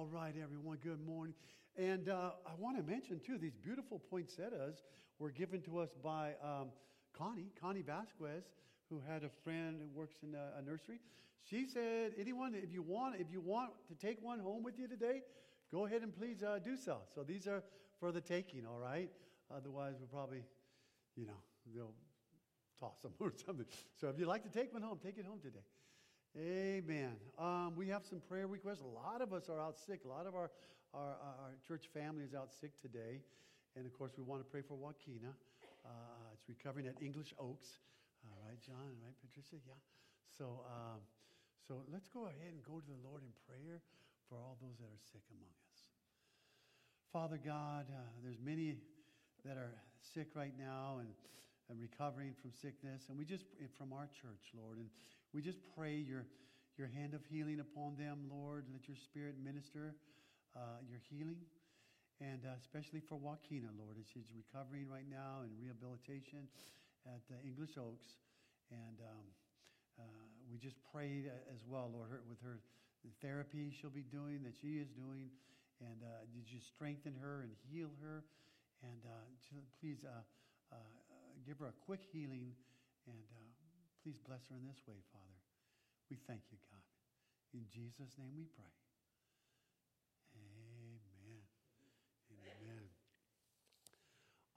All right, everyone, good morning. And uh, I want to mention, too, these beautiful poinsettias were given to us by um, Connie, Connie Vasquez, who had a friend who works in a, a, nursery. She said, anyone, if you want, if you want to take one home with you today, go ahead and please uh, do so. So these are for the taking, all right? Otherwise, we'll probably, you know, they'll toss them or something. So if you'd like to take one home, take it home today. Amen. Um, we have some prayer requests. A lot of us are out sick. A lot of our, our, our church family is out sick today. And of course, we want to pray for Joaquina. Uh, it's recovering at English Oaks. All right, John, right, Patricia? Yeah. So, um, so let's go ahead and go to the Lord in prayer for all those that are sick among us. Father God, uh, there's many that are sick right now and, and recovering from sickness, and we just from our church, Lord, and we just pray your, your hand of healing upon them, Lord. Let your spirit minister uh, your healing. And uh, especially for Joaquina, Lord, as she's recovering right now in rehabilitation at uh, English Oaks. And um, uh, we just pray as well, Lord, her, with her therapy she'll be doing, that she is doing. And uh, you strengthen her and heal her. And uh, please give her a quick healing and Please bless her in this way, Father. We thank you, God. In Jesus' name we pray. Amen. Amen.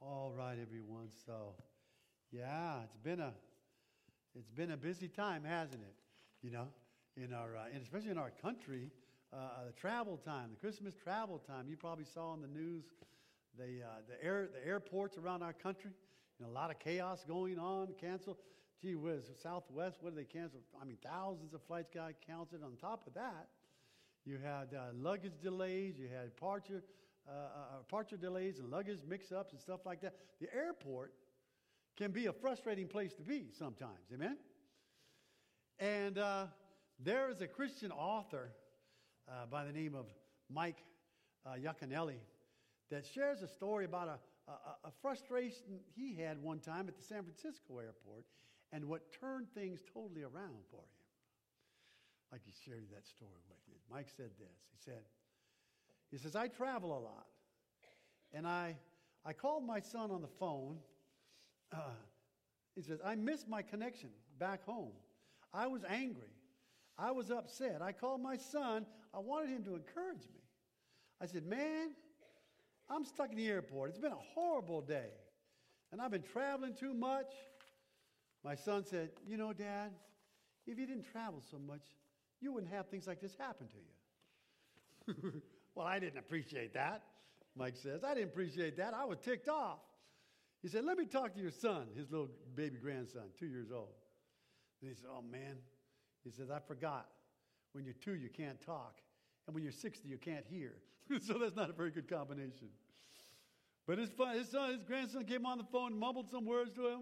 All right, everyone. So, yeah, it's been a it's been a busy time, hasn't it? You know, in our uh, and especially in our country, uh, the travel time, the Christmas travel time. You probably saw in the news the uh, the air the airports around our country. You know, a lot of chaos going on. Cancel gee whiz, Southwest, what did they cancel? I mean, thousands of flights got canceled. On top of that, you had uh, luggage delays, you had departure, uh, uh, departure delays and luggage mix-ups and stuff like that. The airport can be a frustrating place to be sometimes, amen? And uh, there is a Christian author uh, by the name of Mike uh, Yaconelli that shares a story about a, a, a frustration he had one time at the San Francisco airport and what turned things totally around for him. Like he shared that story with you. Mike said this. He said, he says, I travel a lot. And I, I called my son on the phone. Uh, he says, I missed my connection back home. I was angry. I was upset. I called my son. I wanted him to encourage me. I said, Man, I'm stuck in the airport. It's been a horrible day. And I've been traveling too much. My son said, You know, Dad, if you didn't travel so much, you wouldn't have things like this happen to you. well, I didn't appreciate that, Mike says. I didn't appreciate that. I was ticked off. He said, Let me talk to your son, his little baby grandson, two years old. And he said, Oh, man. He says, I forgot. When you're two, you can't talk. And when you're 60, you can't hear. so that's not a very good combination. But his, son, his grandson came on the phone, and mumbled some words to him.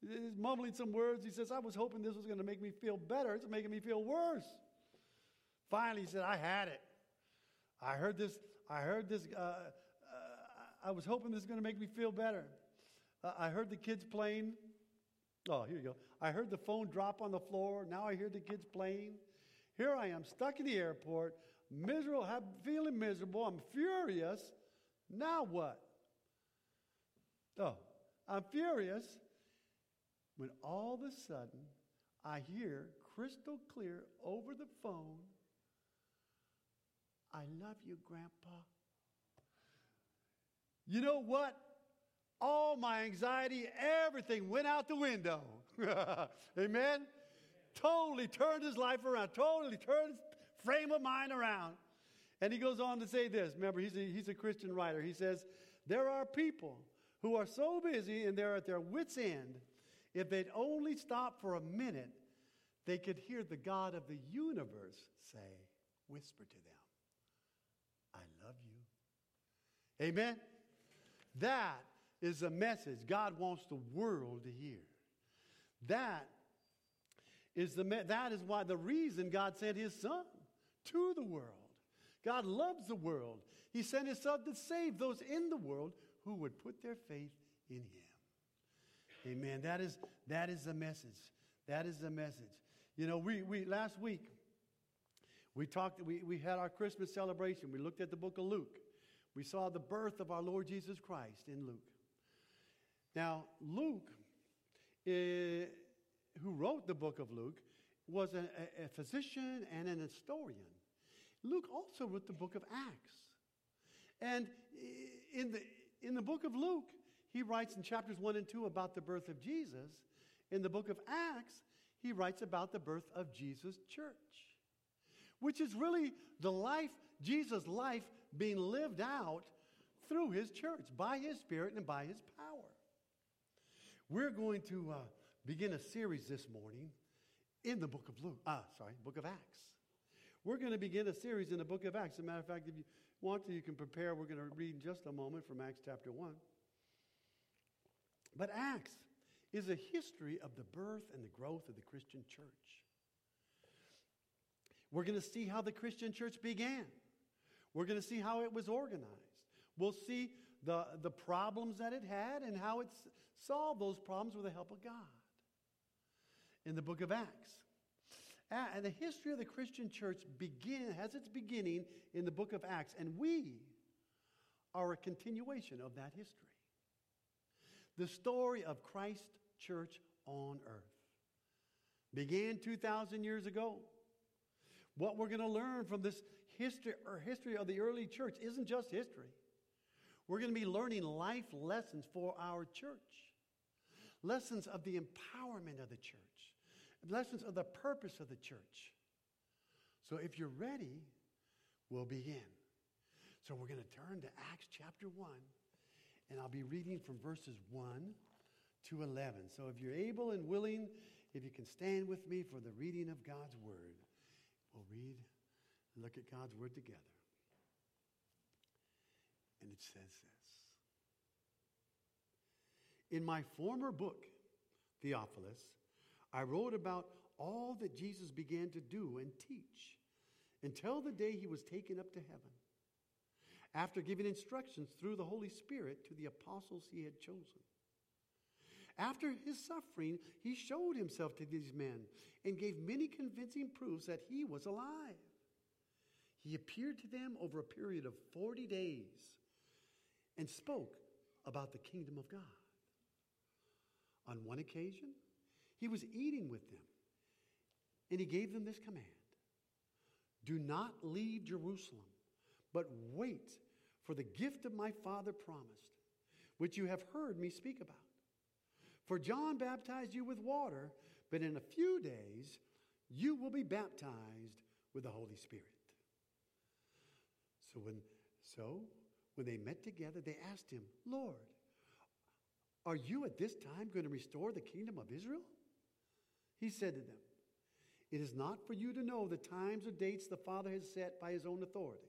He's mumbling some words. He says, I was hoping this was going to make me feel better. It's making me feel worse. Finally, he said, I had it. I heard this. I heard this. Uh, uh, I was hoping this was going to make me feel better. Uh, I heard the kids playing. Oh, here you go. I heard the phone drop on the floor. Now I hear the kids playing. Here I am, stuck in the airport, miserable, feeling miserable. I'm furious. Now what? Oh, I'm furious when all of a sudden I hear crystal clear over the phone, I love you, Grandpa. You know what? All my anxiety, everything went out the window. Amen? Totally turned his life around, totally turned his frame of mind around. And he goes on to say this. Remember, he's a, he's a Christian writer. He says, There are people who are so busy and they're at their wits' end if they'd only stop for a minute, they could hear the God of the universe say, whisper to them, I love you. Amen? That is a message God wants the world to hear. That is, the, that is why the reason God sent his son to the world. God loves the world. He sent his son to save those in the world who would put their faith in him. Amen. That is, that is the message. That is the message. You know, we, we last week We talked, we, we had our Christmas celebration. We looked at the book of Luke. We saw the birth of our Lord Jesus Christ in Luke. Now, Luke, uh, who wrote the book of Luke, was a, a, physician and an historian. Luke also wrote the book of Acts. And in the, in the book of Luke, he writes in chapters 1 and 2 about the birth of Jesus. In the book of Acts, he writes about the birth of Jesus' church, which is really the life, Jesus' life being lived out through his church by his spirit and by his power. We're going to uh, begin a series this morning in the book of Luke, ah, sorry, book of Acts. We're going to begin a series in the book of Acts. As a matter of fact, if you want to, you can prepare. We're going to read in just a moment from Acts chapter 1. But Acts is a history of the birth and the growth of the Christian church. We're going to see how the Christian church began. We're going to see how it was organized. We'll see the, the problems that it had and how it solved those problems with the help of God in the book of Acts. And the history of the Christian church begin, has its beginning in the book of Acts, and we are a continuation of that history. The story of Christ Church on earth began 2,000 years ago. What we're going to learn from this history or history of the early church isn't just history. We're going to be learning life lessons for our church, lessons of the empowerment of the church lessons of the purpose of the church. So if you're ready, we'll begin. So we're going to turn to Acts chapter 1, and I'll be reading from verses 1 to 11. So if you're able and willing, if you can stand with me for the reading of God's word, we'll read and look at God's word together. And it says this In my former book, Theophilus, I wrote about all that Jesus began to do and teach until the day he was taken up to heaven. After giving instructions through the Holy Spirit to the apostles he had chosen. After his suffering, he showed himself to these men and gave many convincing proofs that he was alive. He appeared to them over a period of 40 days and spoke about the kingdom of God. On one occasion, he was eating with them, and he gave them this command Do not leave Jerusalem, but wait for the gift of my Father promised, which you have heard me speak about. For John baptized you with water, but in a few days you will be baptized with the Holy Spirit. So when, so when they met together, they asked him, Lord, are you at this time going to restore the kingdom of Israel? He said to them, It is not for you to know the times or dates the Father has set by his own authority,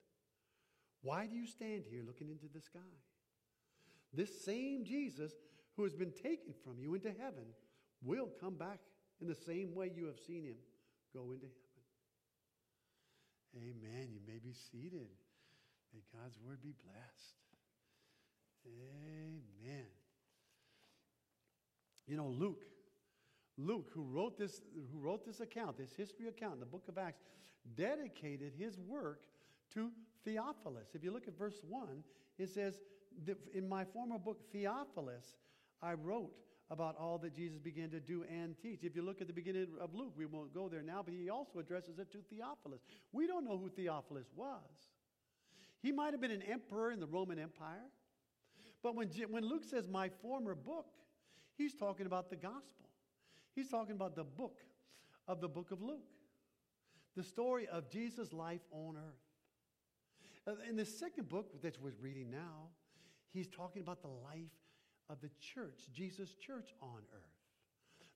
why do you stand here looking into the sky? This same Jesus who has been taken from you into heaven will come back in the same way you have seen him go into heaven. Amen. You may be seated. May God's word be blessed. Amen. You know, Luke Luke, who wrote this, who wrote this account, this history account in the book of Acts, dedicated his work to Theophilus. If you look at verse 1, it says, In my former book, Theophilus, I wrote about all that Jesus began to do and teach. If you look at the beginning of Luke, we won't go there now, but he also addresses it to Theophilus. We don't know who Theophilus was. He might have been an emperor in the Roman Empire. But when, when Luke says my former book, he's talking about the gospel. He's talking about the book of the book of Luke, the story of Jesus' life on earth. Uh, in the second book that we're reading now, he's talking about the life of the church, Jesus' church on earth.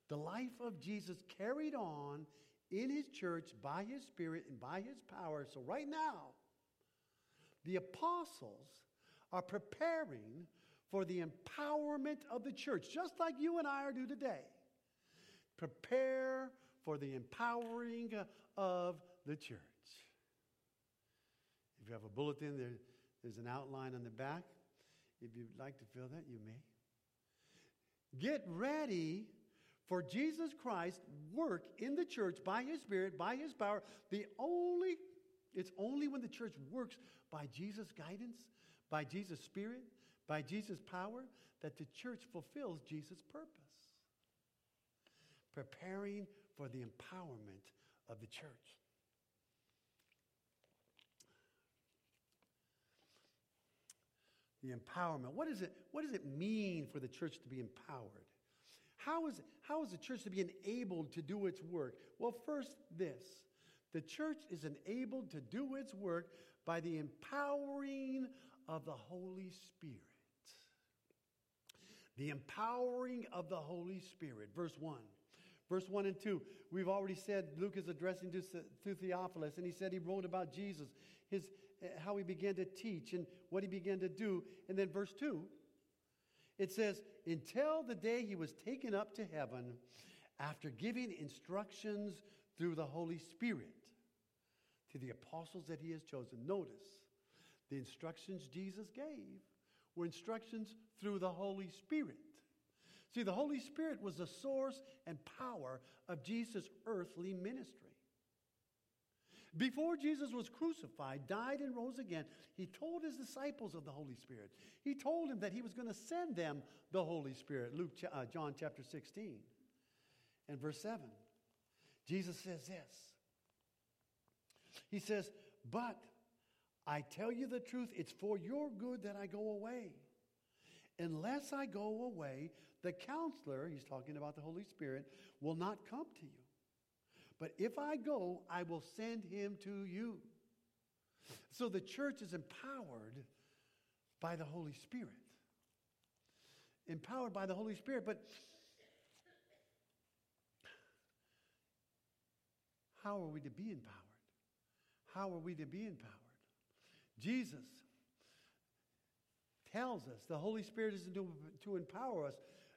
The life of Jesus carried on in his church by his spirit and by his power. So, right now, the apostles are preparing for the empowerment of the church, just like you and I are do today. Prepare for the empowering of the church. If you have a bulletin, there, there's an outline on the back. If you'd like to fill that, you may. Get ready for Jesus Christ work in the church by his spirit, by his power. The only it's only when the church works by Jesus' guidance, by Jesus' spirit, by Jesus' power that the church fulfills Jesus' purpose. Preparing for the empowerment of the church. The empowerment. What, is it, what does it mean for the church to be empowered? How is, how is the church to be enabled to do its work? Well, first, this the church is enabled to do its work by the empowering of the Holy Spirit. The empowering of the Holy Spirit. Verse 1. Verse 1 and 2, we've already said Luke is addressing to, to Theophilus, and he said he wrote about Jesus, his, eh, how he began to teach and what he began to do. And then verse 2, it says, until the day he was taken up to heaven after giving instructions through the Holy Spirit to the apostles that he has chosen. Notice, the instructions Jesus gave were instructions through the Holy Spirit. See, the Holy Spirit was the source and power of Jesus' earthly ministry. Before Jesus was crucified, died, and rose again, he told his disciples of the Holy Spirit. He told them that he was going to send them the Holy Spirit. Luke, uh, John chapter 16 and verse 7. Jesus says this. He says, But I tell you the truth, it's for your good that I go away. Unless I go away, the counselor, he's talking about the Holy Spirit, will not come to you. But if I go, I will send him to you. So the church is empowered by the Holy Spirit. Empowered by the Holy Spirit. But how are we to be empowered? How are we to be empowered? Jesus tells us the Holy Spirit is to, to empower us.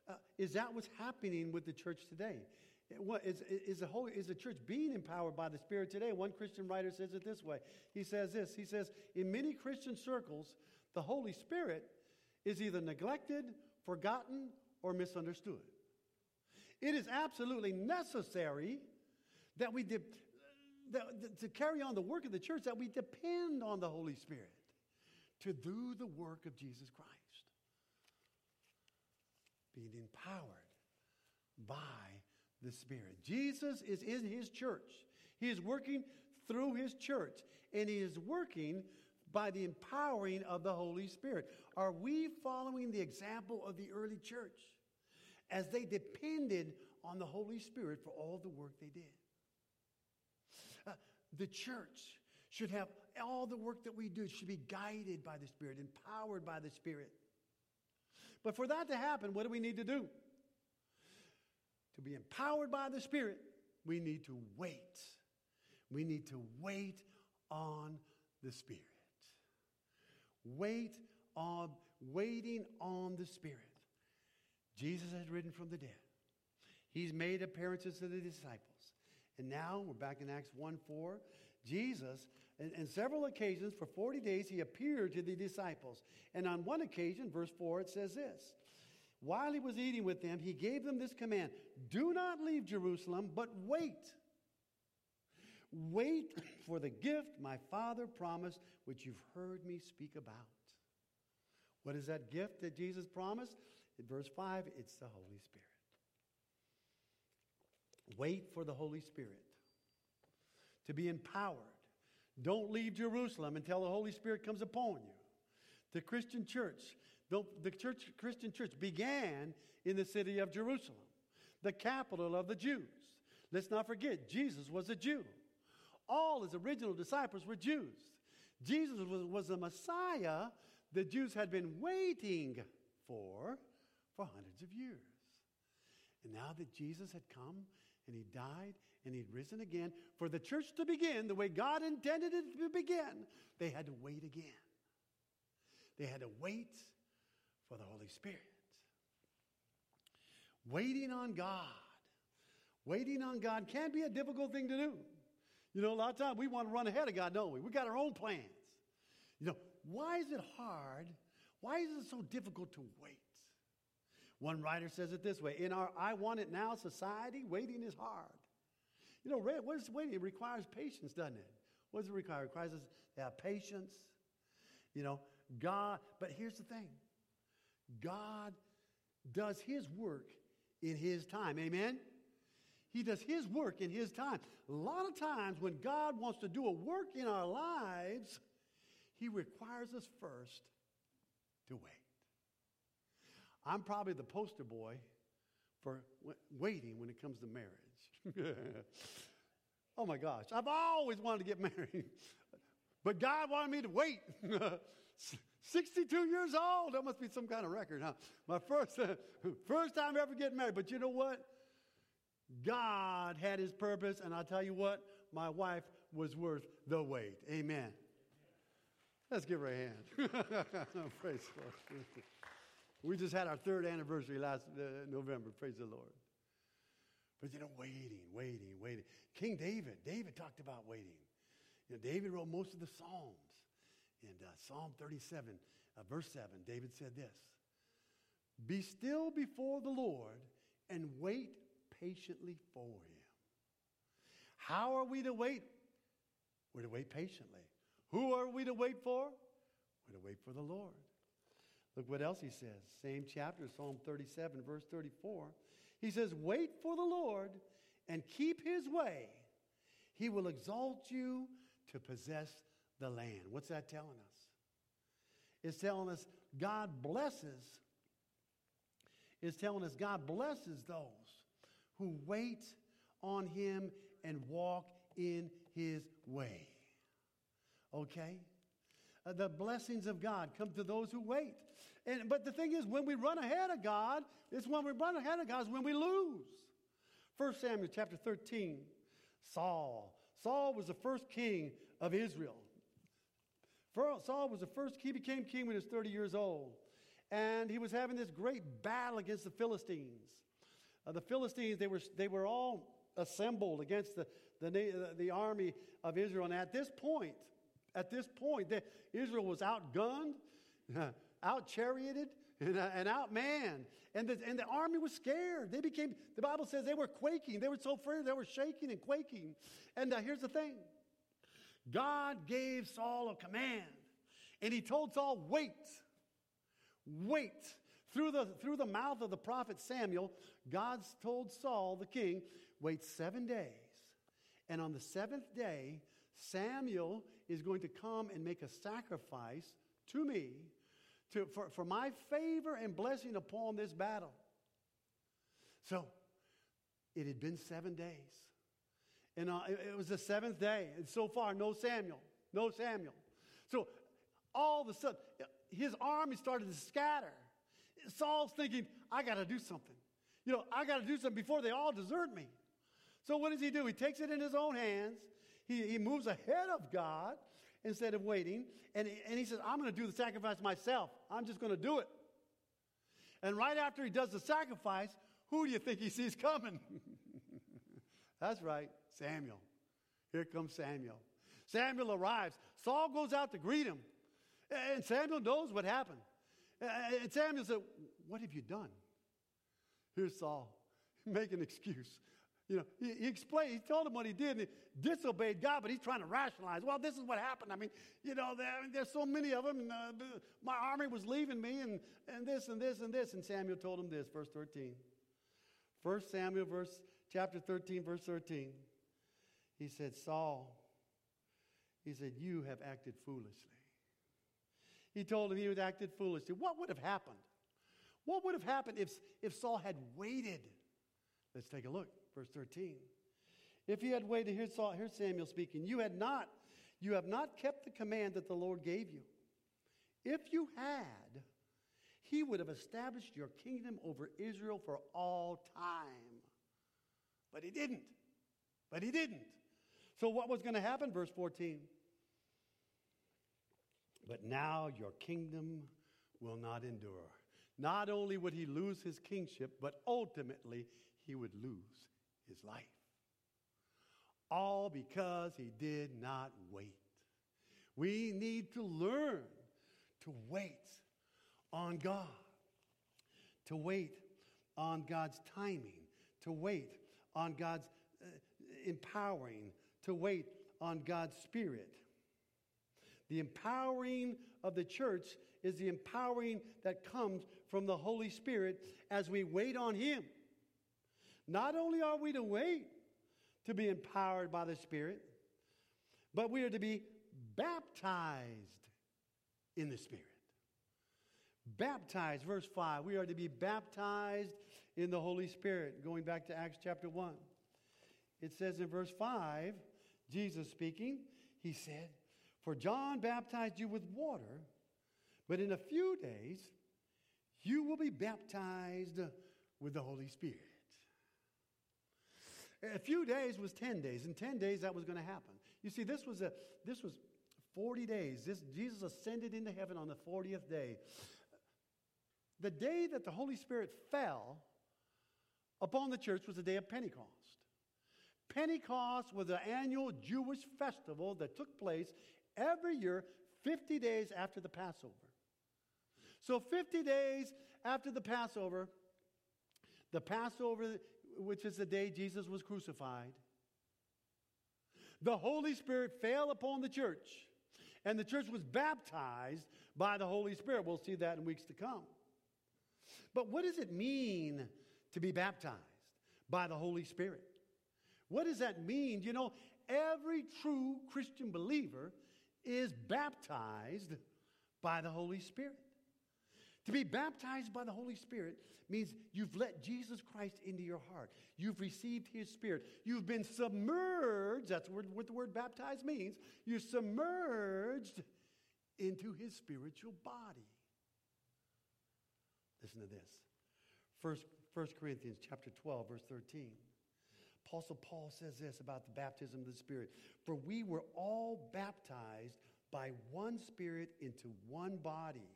Uh, is that what's happening with the church today? What, is, is, the Holy, is the church being empowered by the Spirit today? One Christian writer says it this way. He says this He says, In many Christian circles, the Holy Spirit is either neglected, forgotten, or misunderstood. It is absolutely necessary that we, de- that, to carry on the work of the church, that we depend on the Holy Spirit to do the work of Jesus Christ. Being empowered by the Spirit. Jesus is in his church. He is working through his church, and he is working by the empowering of the Holy Spirit. Are we following the example of the early church as they depended on the Holy Spirit for all the work they did? Uh, the church should have all the work that we do should be guided by the Spirit, empowered by the Spirit. But for that to happen, what do we need to do? To be empowered by the Spirit, we need to wait. We need to wait on the Spirit. Wait on, waiting on the Spirit. Jesus has risen from the dead. He's made appearances to the disciples. And now we're back in Acts 1 4. Jesus, in, in, several occasions, for 40 days, he appeared to the disciples. And on one occasion, verse 4, it says this while he was eating with them, he gave them this command Do not leave Jerusalem, but wait. Wait for the gift my Father promised, which you've heard me speak about. What is that gift that Jesus promised? In verse 5, it's the Holy Spirit. Wait for the Holy Spirit to be empowered. Don't leave Jerusalem until the Holy Spirit comes upon you. The Christian church the, church, Christian church began in the city of Jerusalem, the capital of the Jews. Let's not forget, Jesus was a Jew. All his original disciples were Jews. Jesus was, was the Messiah the Jews had been waiting for for hundreds of years. And now that Jesus had come and he died and he'd risen again. For the church to begin the way God intended it to begin, they had to wait again. They had to wait for the Holy Spirit. Waiting on God. Waiting on God can be a difficult thing to do. You know, a lot of times we want to run ahead of God, don't we? We got our own plans. You know, why is it hard? Why is it so difficult to wait? One writer says it this way In our I want it now society, waiting is hard. You know, what is waiting? It requires patience, doesn't it? What does it require? It requires us to have patience. You know, God, but here's the thing God does His work in His time. Amen? He does His work in His time. A lot of times when God wants to do a work in our lives, He requires us first to wait. I'm probably the poster boy for waiting when it comes to marriage. oh my gosh, I've always wanted to get married, but God wanted me to wait. 62 years old. That must be some kind of record, huh? My first, first time ever getting married. But you know what? God had his purpose, and I'll tell you what, my wife was worth the wait. Amen. Let's give her a hand. Praise Lord. We just had our third anniversary last uh, November. Praise the Lord. But you know, waiting, waiting, waiting. King David, David talked about waiting. You know, David wrote most of the Psalms. In uh, Psalm 37, uh, verse 7, David said this Be still before the Lord and wait patiently for him. How are we to wait? We're to wait patiently. Who are we to wait for? We're to wait for the Lord. Look what else he says. Same chapter, Psalm 37, verse 34. He says, Wait for the Lord and keep his way. He will exalt you to possess the land. What's that telling us? It's telling us God blesses. It's telling us God blesses those who wait on him and walk in his way. Okay? Uh, the blessings of God come to those who wait. And, but the thing is, when we run ahead of God, it's when we run ahead of God is when we lose. 1 Samuel chapter 13, Saul. Saul was the first king of Israel. Saul was the first, he became king when he was 30 years old. And he was having this great battle against the Philistines. Uh, the Philistines, they were, they were all assembled against the, the, the army of Israel. And at this point, at this point, Israel was outgunned, out charioted, and, uh, and outmanned. And the, and the army was scared. They became, the Bible says they were quaking. They were so afraid, they were shaking and quaking. And uh, here's the thing God gave Saul a command, and he told Saul, Wait, wait. Through the, through the mouth of the prophet Samuel, God told Saul, the king, Wait seven days. And on the seventh day, Samuel is going to come and make a sacrifice to me to, for, for my favor and blessing upon this battle. So it had been seven days. And uh, it, it was the seventh day. And so far, no Samuel. No Samuel. So all of a sudden, his army started to scatter. Saul's thinking, I got to do something. You know, I got to do something before they all desert me. So what does he do? He takes it in his own hands. He, he moves ahead of God instead of waiting. And, and he says, I'm going to do the sacrifice myself. I'm just going to do it. And right after he does the sacrifice, who do you think he sees coming? That's right, Samuel. Here comes Samuel. Samuel arrives. Saul goes out to greet him. And Samuel knows what happened. And Samuel said, What have you done? Here's Saul. Make an excuse. You know, he, he, explained, he told him what he did, and he disobeyed God, but he's trying to rationalize. Well, this is what happened. I mean, you know, there, I mean, there's so many of them, and uh, my army was leaving me, and, and this, and this, and this. And Samuel told him this, verse 13. First Samuel, verse, chapter 13, verse 13. He said, Saul, he said, you have acted foolishly. He told him he had acted foolishly. What would have happened? What would have happened if, if Saul had waited? Let's take a look. Verse 13. If he had waited, here's, here's Samuel speaking. You had not, you have not kept the command that the Lord gave you. If you had, he would have established your kingdom over Israel for all time. But he didn't. But he didn't. So, what was going to happen? Verse 14. But now your kingdom will not endure. Not only would he lose his kingship, but ultimately he would lose his life. All because he did not wait. We need to learn to wait on God, to wait on God's timing, to wait on God's uh, empowering, to wait on God's Spirit. The empowering of the church is the empowering that comes from the Holy Spirit as we wait on Him. Not only are we to wait to be empowered by the Spirit, but we are to be baptized in the Spirit. Baptized, verse 5. We are to be baptized in the Holy Spirit. Going back to Acts chapter 1. It says in verse 5, Jesus speaking, he said, For John baptized you with water, but in a few days you will be baptized with the Holy Spirit. A few days was 10 days. In 10 days, that was going to happen. You see, this was, a, this was 40 days. This, Jesus ascended into heaven on the 40th day. The day that the Holy Spirit fell upon the church was the day of Pentecost. Pentecost was an annual Jewish festival that took place every year, 50 days after the Passover. So, 50 days after the Passover, the Passover, which is the day Jesus was crucified, the Holy Spirit fell upon the church, and the church was baptized by the Holy Spirit. We'll see that in weeks to come. But what does it mean to be baptized by the Holy Spirit? What does that mean? You know, every true Christian believer is baptized by the Holy Spirit. To be baptized by the Holy Spirit means you've let Jesus Christ into your heart. You've received His Spirit. You've been submerged. That's what the word baptized means. You're submerged into His spiritual body. Listen to this. First, 1 Corinthians chapter 12, verse 13. Apostle Paul says this about the baptism of the Spirit. For we were all baptized by one Spirit into one body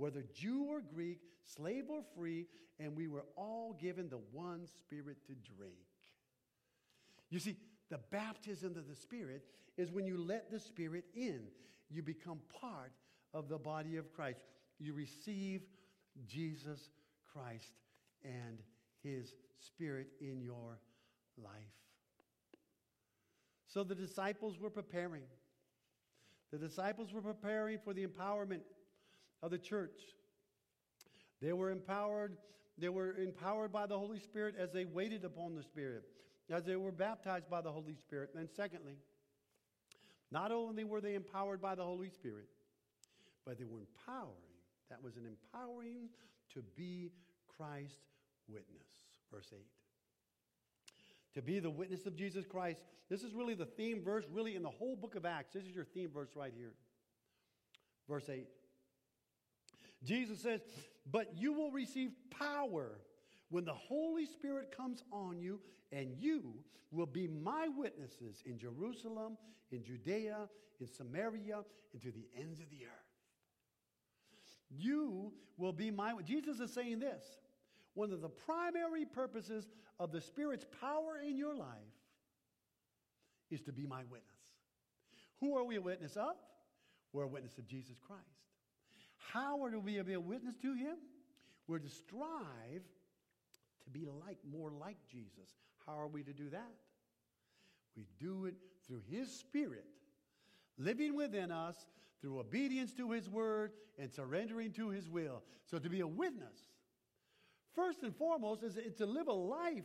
whether Jew or Greek, slave or free, and we were all given the one Spirit to drink. You see, the baptism of the Spirit is when you let the Spirit in. You become part of the body of Christ. You receive Jesus Christ and His Spirit in your life. So the disciples were preparing. The disciples were preparing for the empowerment of the church. They were empowered, they were empowered by the Holy Spirit as they waited upon the Spirit, as they were baptized by the Holy Spirit. And secondly, not only were they empowered by the Holy Spirit, but they were empowering. That was an empowering to be Christ's witness. Verse 8. To be the witness of Jesus Christ. This is really the theme verse, really, in the whole book of Acts. This is your theme verse right here. Verse 8. Jesus says, But you will receive power when the Holy Spirit comes on you, and you will be my witnesses in Jerusalem, in Judea, in Samaria, and to the ends of the earth. You will be my Jesus is saying this. One of the primary purposes of the Spirit's power in your life is to be my witness. Who are we a witness of? We're a witness of Jesus Christ. How are we to be a witness to him? We're to strive to be like more like Jesus. How are we to do that? We do it through his spirit living within us through obedience to his word and surrendering to his will. So to be a witness, first and foremost, is to live a life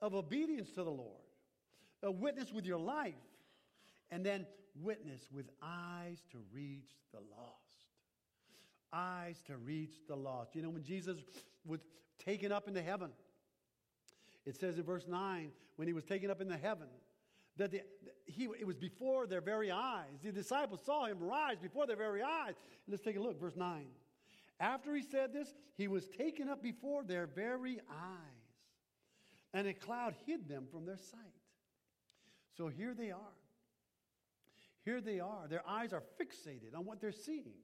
of obedience to the Lord. A witness with your life, and then witness with eyes to reach the lost eyes to reach the lost. You know, when Jesus was taken up into heaven, it says in verse 9, when he was taken up into heaven, that the, he, it was before their very eyes. The disciples saw him rise before their very eyes. Let's take a look, verse 9. After he said this, he was taken up before their very eyes, and a cloud hid them from their sight. So here they are. Here they are. Their eyes are fixated on what they're seeing.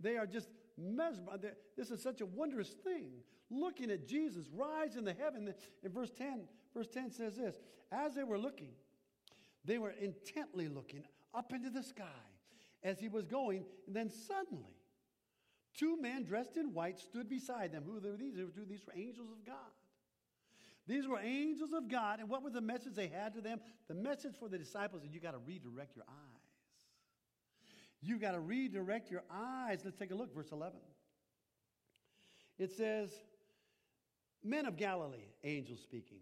They are just mesmerized. This is such a wondrous thing. Looking at Jesus rise in the heaven. In verse 10, verse 10 says this As they were looking, they were intently looking up into the sky as he was going. And then suddenly, two men dressed in white stood beside them. Who were these? These were angels of God. These were angels of God. And what was the message they had to them? The message for the disciples is you got to redirect your eyes. You got to redirect your eyes. Let's take a look, verse 11. It says, Men of Galilee, angels speaking,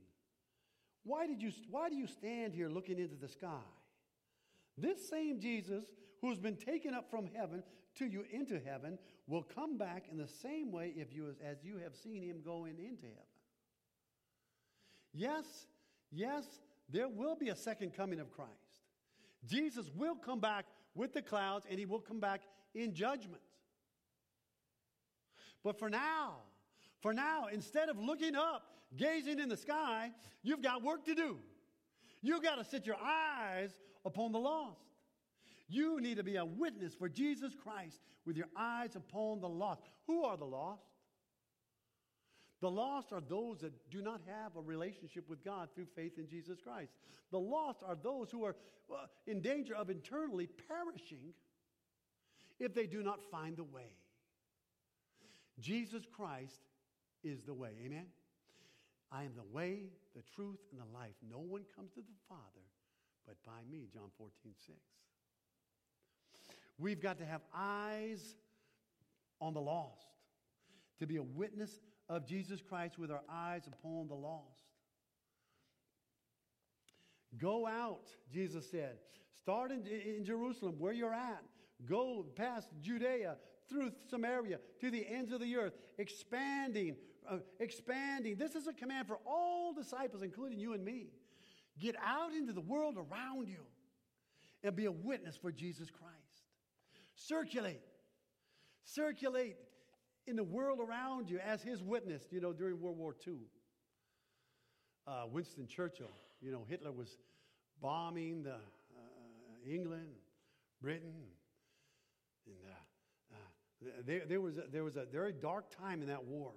why, did you, why do you stand here looking into the sky? This same Jesus who's been taken up from heaven to you into heaven will come back in the same way if you, as you have seen him going into heaven. Yes, yes, there will be a second coming of Christ. Jesus will come back with the clouds and he will come back in judgment. But for now, for now, instead of looking up, gazing in the sky, you've got work to do. You've got to set your eyes upon the lost. You need to be a witness for Jesus Christ with your eyes upon the lost. Who are the lost? The lost are those that do not have a relationship with God through faith in Jesus Christ. The lost are those who are uh, in danger of internally perishing if they do not find the way. Jesus Christ is the way. Amen? I am the way, the truth, and the life. No one comes to the Father but by me, John 14, 6. We've got to have eyes on the lost, to be a witness of Jesus Christ with our eyes upon the lost. Go out, Jesus said. Start in, in Jerusalem, where you're at. Go past Judea, through Samaria, to the ends of the earth, expanding, uh, expanding. This is a command for all disciples, including you and me. Get out into the world around you and be a witness for Jesus Christ. Circulate. Circulate in the world around you as his witness, you know, during World War II. Uh, Winston Churchill, you know, Hitler was bombing the, uh, England, Britain, and uh, uh, there, there, was a, there was a very dark time in that war.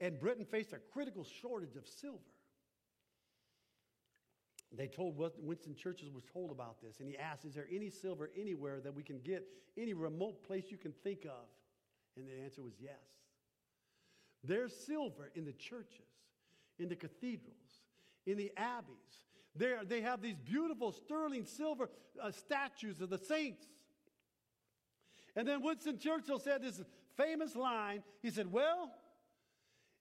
And Britain faced a critical shortage of silver. They told what Winston Churchill was told about this, and he asked, Is there any silver anywhere that we can get, any remote place you can think of? And the answer was yes. There's silver in the churches, in the cathedrals, in the abbeys. There, they have these beautiful sterling silver uh, statues of the saints. And then Winston Churchill said this famous line. He said, Well,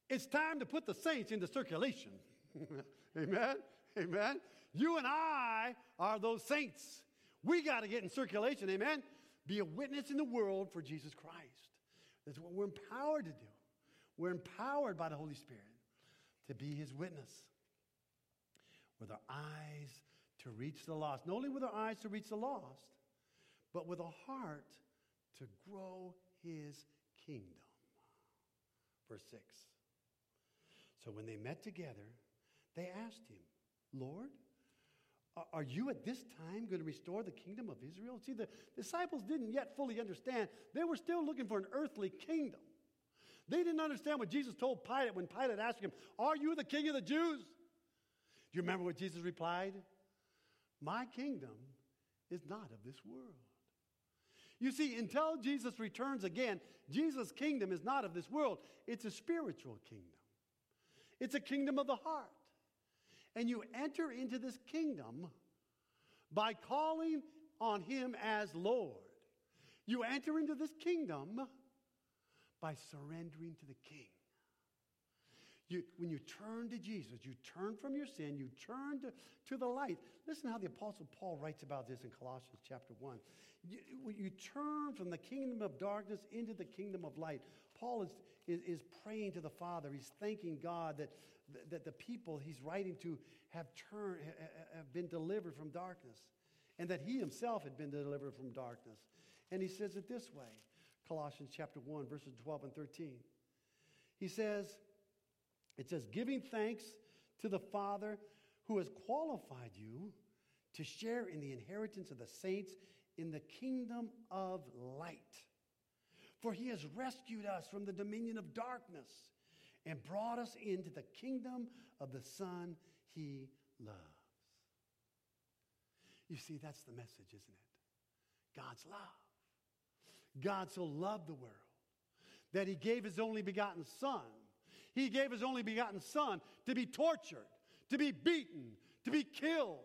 it's time to put the saints into circulation. Amen. Amen. You and I are those saints. We got to get in circulation. Amen. Be a witness in the world for Jesus Christ. That's what we're empowered to do. We're empowered by the Holy Spirit to be his witness with our eyes to reach the lost. Not only with our eyes to reach the lost, but with a heart to grow his kingdom. Verse 6. So when they met together, they asked him, Lord, are you at this time going to restore the kingdom of Israel? See, the disciples didn't yet fully understand. They were still looking for an earthly kingdom. They didn't understand what Jesus told Pilate when Pilate asked him, Are you the king of the Jews? Do you remember what Jesus replied? My kingdom is not of this world. You see, until Jesus returns again, Jesus' kingdom is not of this world. It's a spiritual kingdom, it's a kingdom of the heart. And you enter into this kingdom by calling on him as Lord. You enter into this kingdom by surrendering to the king. You, when you turn to Jesus, you turn from your sin, you turn to, to the light. Listen how the Apostle Paul writes about this in Colossians chapter 1. You, you turn from the kingdom of darkness into the kingdom of light. Paul is, is, is praying to the Father. He's thanking God that, that the people he's writing to have turned, have been delivered from darkness, and that he himself had been delivered from darkness. And he says it this way Colossians chapter 1, verses 12 and 13. He says, it says, giving thanks to the Father who has qualified you to share in the inheritance of the saints in the kingdom of light. For he has rescued us from the dominion of darkness and brought us into the kingdom of the Son he loves. You see, that's the message, isn't it? God's love. God so loved the world that he gave his only begotten Son. He gave his only begotten Son to be tortured, to be beaten, to be killed,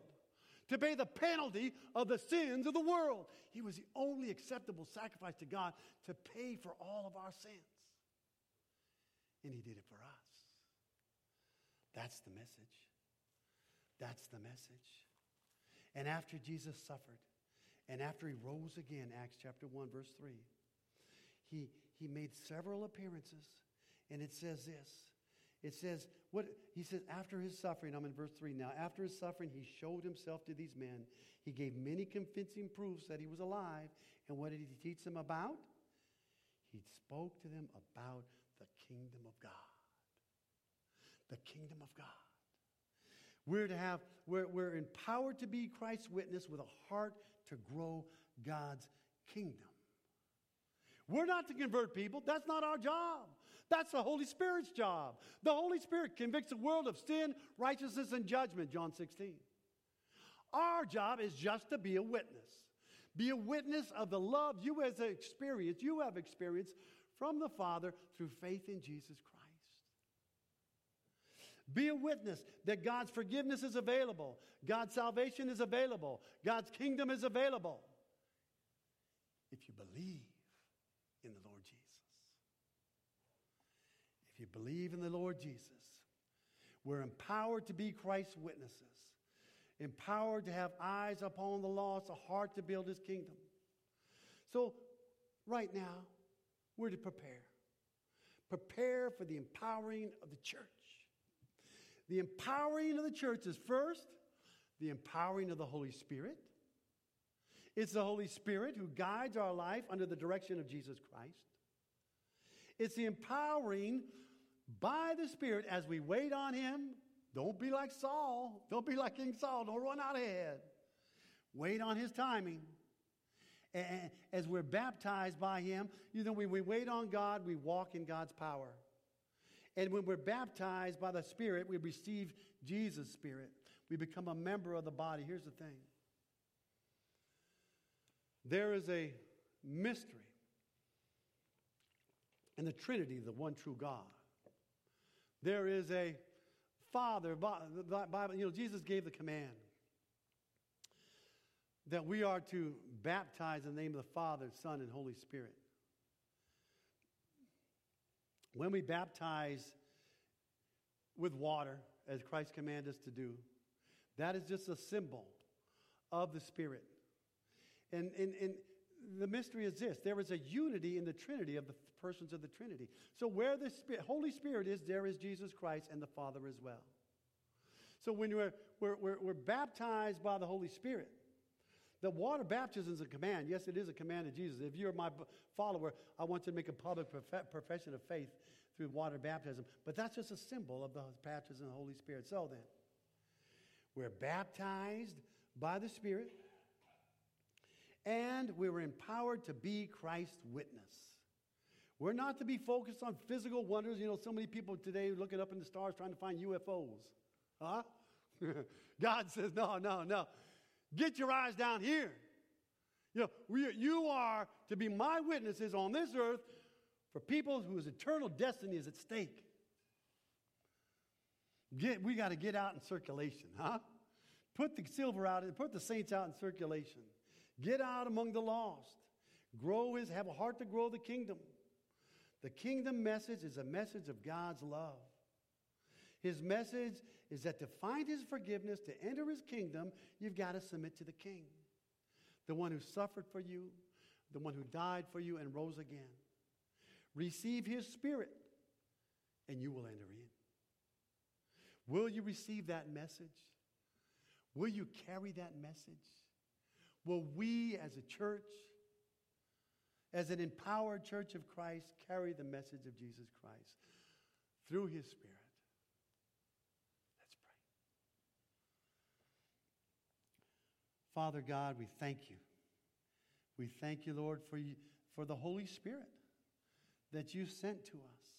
to pay the penalty of the sins of the world. He was the only acceptable sacrifice to God to pay for all of our sins. And he did it for us. That's the message. That's the message. And after Jesus suffered, and after he rose again, Acts chapter 1, verse 3, he, he made several appearances. And it says this. It says, what he says, after his suffering, I'm in verse 3 now. After his suffering, he showed himself to these men. He gave many convincing proofs that he was alive. And what did he teach them about? He spoke to them about kingdom of God. The kingdom of God. We're to have, we're, we're empowered to be Christ's witness with a heart to grow God's kingdom. We're not to convert people. That's not our job. That's the Holy Spirit's job. The Holy Spirit convicts the world of sin, righteousness, and judgment, John 16. Our job is just to be a witness. Be a witness of the love you as experienced, you have experienced from the Father through faith in Jesus Christ. Be a witness that God's forgiveness is available, God's salvation is available, God's kingdom is available. If you believe in the Lord Jesus. If you believe in the Lord Jesus, we're empowered to be Christ's witnesses, empowered to have eyes upon the lost, a heart to build his kingdom. So, right now, we're to prepare. Prepare for the empowering of the church. The empowering of the church is first the empowering of the Holy Spirit. It's the Holy Spirit who guides our life under the direction of Jesus Christ. It's the empowering by the Spirit as we wait on Him. Don't be like Saul. Don't be like King Saul. Don't run out ahead. Wait on His timing. As we're baptized by Him, you know, when we wait on God, we walk in God's power. And when we're baptized by the Spirit, we receive Jesus' Spirit. We become a member of the body. Here's the thing there is a mystery in the Trinity, the one true God. There is a Father, Bible, you know, Jesus gave the command that we are to baptize in the name of the Father, Son, and Holy Spirit. When we baptize with water, as Christ commanded us to do, that is just a symbol of the Spirit. And, and, and the mystery is this there is a unity in the Trinity of the persons of the Trinity. So where the Spirit, Holy Spirit is, there is Jesus Christ and the Father as well. So when we're, we're, we're, we're baptized by the Holy Spirit, the water baptism is a command. Yes, it is a command of Jesus. If you're my follower, I want you to make a public prof- profession of faith through water baptism. But that's just a symbol of the baptism of the Holy Spirit. So then, we're baptized by the Spirit, and we were empowered to be Christ's witness. We're not to be focused on physical wonders. You know, so many people today looking up in the stars trying to find UFOs. Huh? God says, no, no, no. Get your eyes down here. You know, we, you are to be my witnesses on this earth for people whose eternal destiny is at stake. Get, we got to get out in circulation, huh? Put the silver out, and put the saints out in circulation. Get out among the lost. Grow his, have a heart to grow the kingdom. The kingdom message is a message of God's love. His message is that to find his forgiveness, to enter his kingdom, you've got to submit to the king, the one who suffered for you, the one who died for you and rose again. Receive his spirit, and you will enter in. Will you receive that message? Will you carry that message? Will we as a church, as an empowered church of Christ, carry the message of Jesus Christ through his Spirit? Let's pray. Father God, we thank you. We thank you, Lord, for, you, for the Holy Spirit that you sent to us.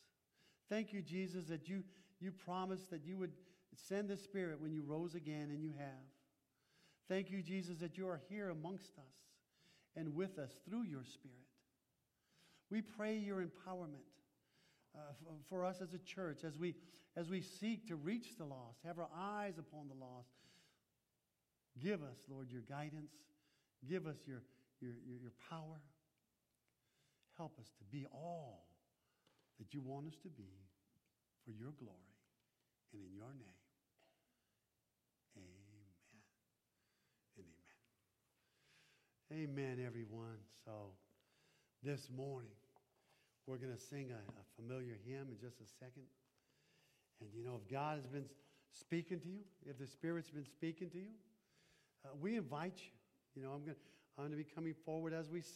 Thank you, Jesus, that you, you promised that you would send the Spirit when you rose again, and you have. Thank you, Jesus, that you are here amongst us and with us through your Spirit. We pray your empowerment uh, for us as a church as we, as we seek to reach the lost, have our eyes upon the lost. Give us, Lord, your guidance. Give us your, your, your, your power. Help us to be all that you want us to be for your glory and in your name. Amen and amen. Amen, everyone. So this morning, we're going to sing a, a familiar hymn in just a second. And you know, if God has been speaking to you, if the Spirit's been speaking to you, uh, we invite you. You know, I'm going to I'm going to be coming forward as we sing.